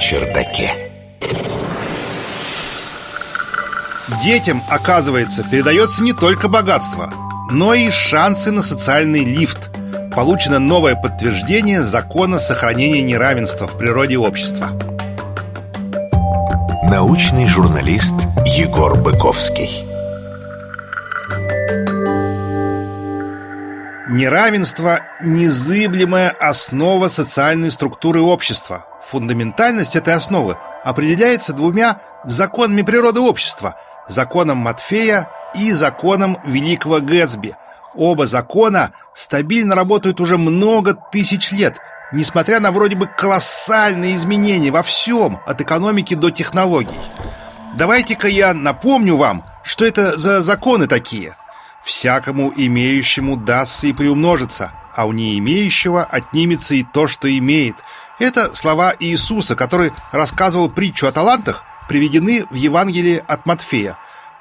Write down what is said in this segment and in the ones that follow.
чердаке. Детям, оказывается, передается не только богатство, но и шансы на социальный лифт. Получено новое подтверждение закона сохранения неравенства в природе общества. Научный журналист Егор Быковский. Неравенство – незыблемая основа социальной структуры общества. Фундаментальность этой основы определяется двумя законами природы общества – законом Матфея и законом Великого Гэтсби. Оба закона стабильно работают уже много тысяч лет, несмотря на вроде бы колоссальные изменения во всем, от экономики до технологий. Давайте-ка я напомню вам, что это за законы такие – Всякому имеющему дастся и приумножится, а у не имеющего отнимется и то, что имеет. Это слова Иисуса, который рассказывал притчу о талантах, приведены в Евангелии от Матфея.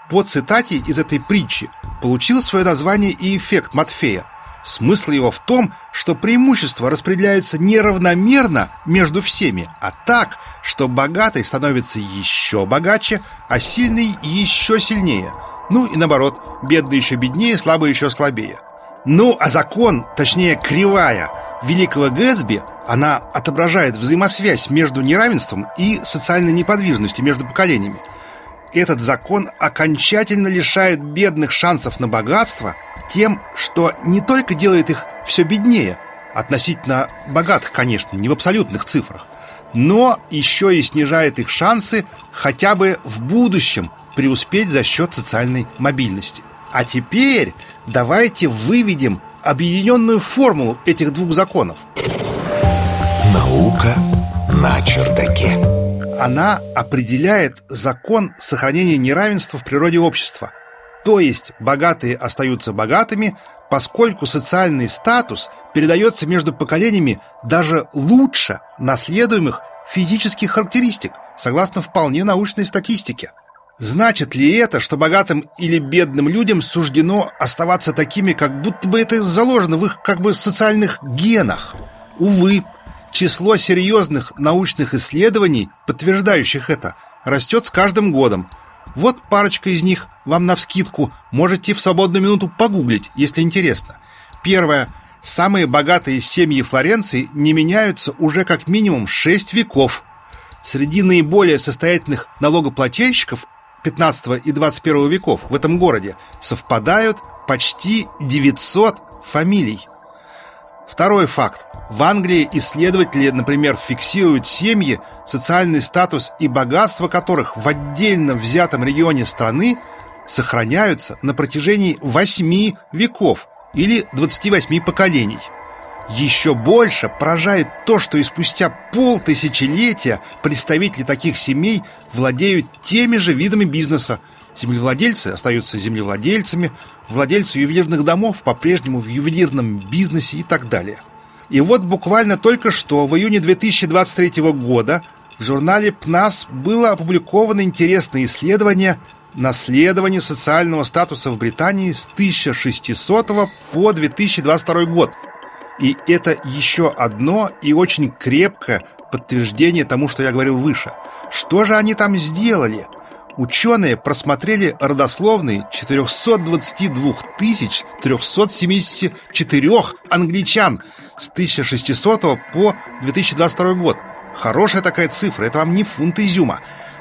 По цитате из этой притчи получил свое название и эффект Матфея. Смысл его в том, что преимущества распределяются неравномерно между всеми, а так, что богатый становится еще богаче, а сильный еще сильнее – ну и наоборот, бедный еще беднее, слабый еще слабее. Ну, а закон, точнее кривая великого Гэтсби, она отображает взаимосвязь между неравенством и социальной неподвижностью между поколениями. Этот закон окончательно лишает бедных шансов на богатство тем, что не только делает их все беднее, относительно богатых, конечно, не в абсолютных цифрах, но еще и снижает их шансы хотя бы в будущем преуспеть за счет социальной мобильности. А теперь давайте выведем объединенную формулу этих двух законов. Наука на чердаке. Она определяет закон сохранения неравенства в природе общества. То есть богатые остаются богатыми, поскольку социальный статус передается между поколениями даже лучше наследуемых физических характеристик, согласно вполне научной статистике. Значит ли это, что богатым или бедным людям суждено оставаться такими, как будто бы это заложено в их как бы социальных генах? Увы, число серьезных научных исследований, подтверждающих это, растет с каждым годом. Вот парочка из них вам навскидку можете в свободную минуту погуглить, если интересно. Первое. Самые богатые семьи Флоренции не меняются уже как минимум 6 веков. Среди наиболее состоятельных налогоплательщиков 15 и 21 веков в этом городе совпадают почти 900 фамилий. Второй факт. В Англии исследователи, например, фиксируют семьи, социальный статус и богатство которых в отдельно взятом регионе страны сохраняются на протяжении 8 веков или 28 поколений. Еще больше поражает то, что и спустя полтысячелетия представители таких семей владеют теми же видами бизнеса. Землевладельцы остаются землевладельцами, владельцы ювелирных домов по-прежнему в ювелирном бизнесе и так далее. И вот буквально только что, в июне 2023 года, в журнале ПНАС было опубликовано интересное исследование «Наследование социального статуса в Британии с 1600 по 2022 год», и это еще одно и очень крепкое подтверждение тому, что я говорил выше. Что же они там сделали? Ученые просмотрели родословные 422 374 англичан с 1600 по 2022 год. Хорошая такая цифра, это вам не фунт изюма.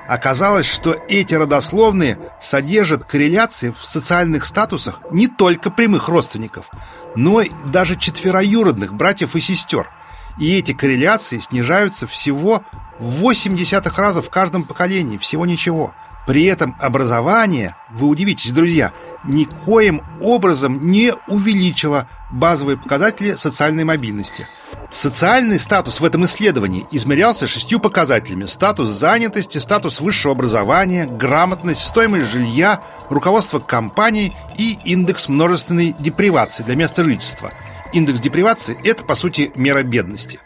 Оказалось, что эти родословные содержат корреляции в социальных статусах не только прямых родственников, но и даже четвероюродных братьев и сестер. И эти корреляции снижаются всего в 8 десятых раза в каждом поколении, всего ничего. При этом образование, вы удивитесь, друзья, никоим образом не увеличило базовые показатели социальной мобильности – Социальный статус в этом исследовании измерялся шестью показателями. Статус занятости, статус высшего образования, грамотность, стоимость жилья, руководство компанией и индекс множественной депривации для места жительства. Индекс депривации – это, по сути, мера бедности.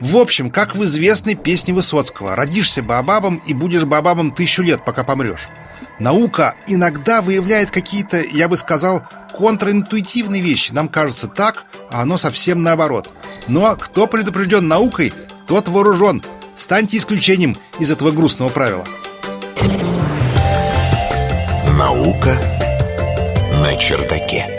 В общем, как в известной песне Высоцкого «Родишься бабабом и будешь бабабом тысячу лет, пока помрешь». Наука иногда выявляет какие-то, я бы сказал, контринтуитивные вещи. Нам кажется так, а оно совсем наоборот – но кто предупрежден наукой, тот вооружен. станьте исключением из этого грустного правила. Наука на чердаке.